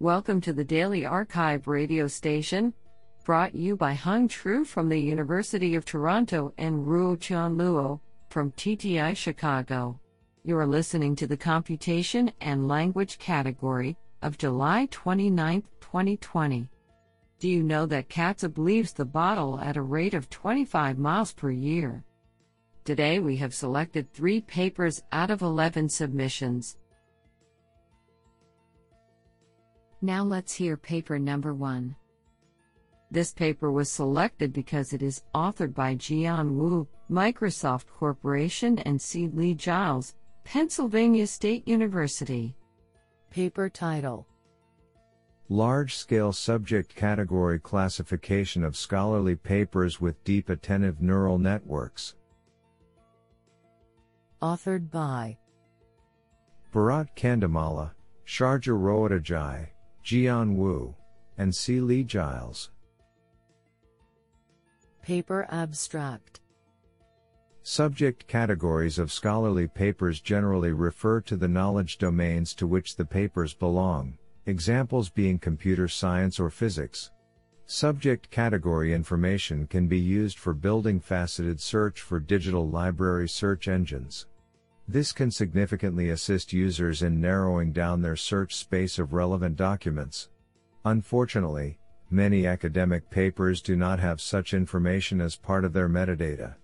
Welcome to the Daily arXiv radio station, brought you by Hang Chu from the University of Toronto and Ruotian Luo from TTI Chicago. You are listening to the Computation and Language category of July 29, 2020. Do you know that Katzeb leaves the bottle at a rate of 25 miles per year? Today we have selected three papers out of 11 submissions. Now let's hear paper number one. This paper was selected because it is authored by Jian Wu, Microsoft Corporation, and C. Lee Giles, Pennsylvania State University. Paper title Large scale subject category classification of scholarly papers with deep attentive neural networks. Authored by Bharath Kandimalla, Shaurya Rohatgi, Jian Wu, and C. Lee Giles. Paper Abstract Subject categories of scholarly papers generally refer to the knowledge domains to which the papers belong, examples being computer science or physics. Subject category information can be used for building faceted search for digital library search engines. This can significantly assist users in narrowing down their search space of relevant documents. Unfortunately, many academic papers do not have such information as part of their metadata.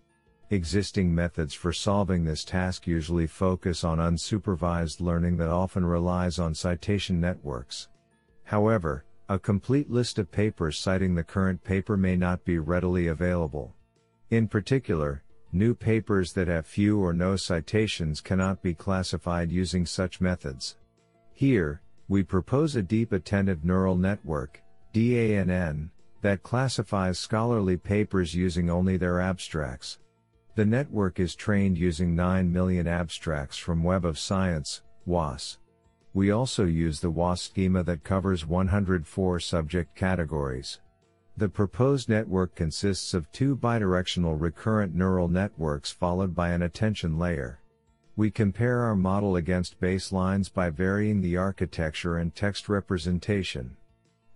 Existing methods for solving this task usually focus on unsupervised learning that often relies on citation networks. However, a complete list of papers citing the current paper may not be readily available. In particular, New papers that have few or no citations cannot be classified using such methods. Here, we propose a deep attentive neural network, DANN, that classifies scholarly papers using only their abstracts. The network is trained using 9 million abstracts from Web of Science, WOS. We also use the WOS schema that covers 104 subject categories. The proposed network consists of two bidirectional recurrent neural networks followed by an attention layer. We compare our model against baselines by varying the architecture and text representation.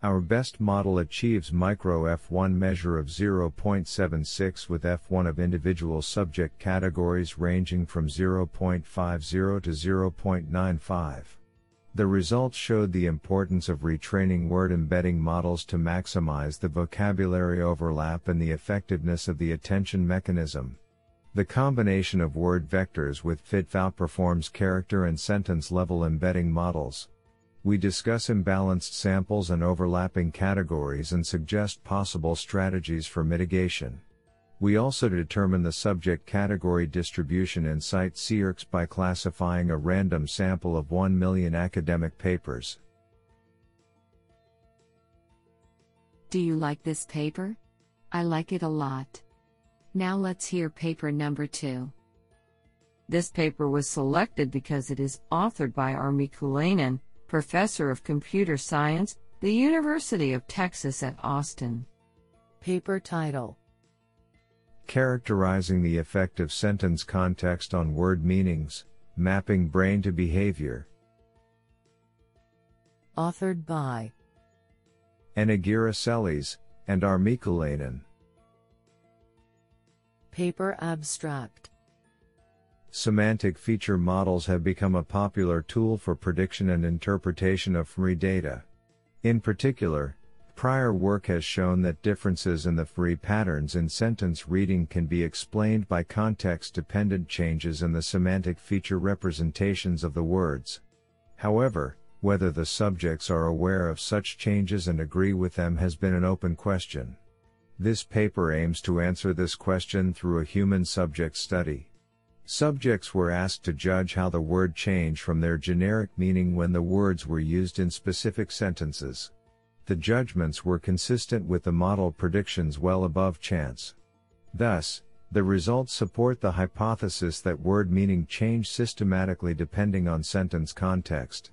Our best model achieves micro F1 measure of 0.76 with F1 of individual subject categories ranging from 0.50 to 0.95. The results showed the importance of retraining word embedding models to maximize the vocabulary overlap and the effectiveness of the attention mechanism. The combination of word vectors with FIT outperforms character and sentence level embedding models. We discuss imbalanced samples and overlapping categories and suggest possible strategies for mitigation. We also determine the subject category distribution in CiteSeerX by classifying a random sample of 1 million academic papers. Do you like this paper? I like it a lot. Now let's hear paper number 2. This paper was selected because it is authored by R. Miikkulainen, professor of computer science, the University of Texas at Austin. Paper title characterizing the effect of sentence context on word meanings, mapping brain to behavior. Authored by Anagira and R. Miikkulainen. Paper Abstract Semantic feature models have become a popular tool for prediction and interpretation of fMRI data. In particular, Prior work has shown that differences in the fMRI patterns in sentence reading can be explained by context dependent changes in the semantic feature representations of the words. However, whether the subjects are aware of such changes and agree with them has been an open question. This paper aims to answer this question through a human subject study. Subjects were asked to judge how the word changed from their generic meaning when the words were used in specific sentences the judgments were consistent with the model predictions well above chance. Thus, the results support the hypothesis that word meaning change systematically depending on sentence context.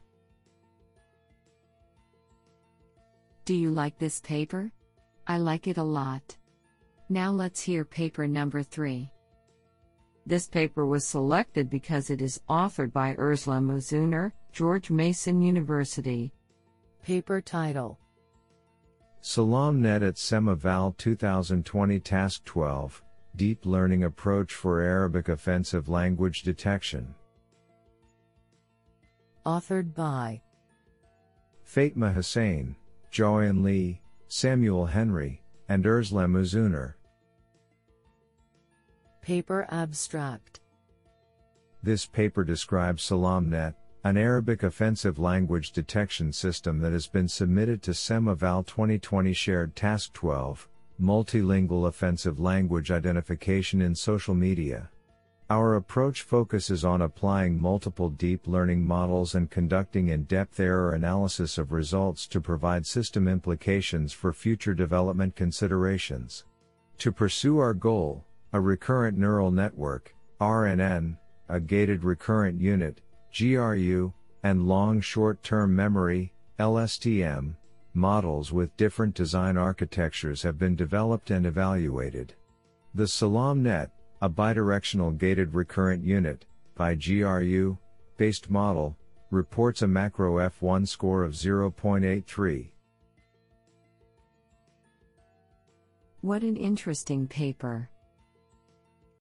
Do you like this paper? I like it a lot. Now let's hear paper number 3. This paper was selected because it is authored by Özlem Uzuner, George Mason University, Paper title SalamNet at SemEval 2020 Task 12 Deep Learning Approach for Arabic Offensive Language Detection. Authored by Fatemah Husain, Joanne Lee, Samuel Henry, and Özlem Uzuner. Paper Abstract This paper describes SalamNet, an Arabic offensive language detection system that has been submitted to SemEval 2020 Shared Task 12, Multilingual Offensive Language Identification in Social Media. Our approach focuses on applying multiple deep learning models and conducting in depth error analysis of results to provide system implications for future development considerations. To pursue our goal, a recurrent neural network, RNN, a gated recurrent unit, GRU, and long short term memory, LSTM, models with different design architectures have been developed and evaluated. The SalamNet, a bidirectional gated recurrent unit, BiGRU, based model, reports a macro F1 score of 0.83. What an interesting paper.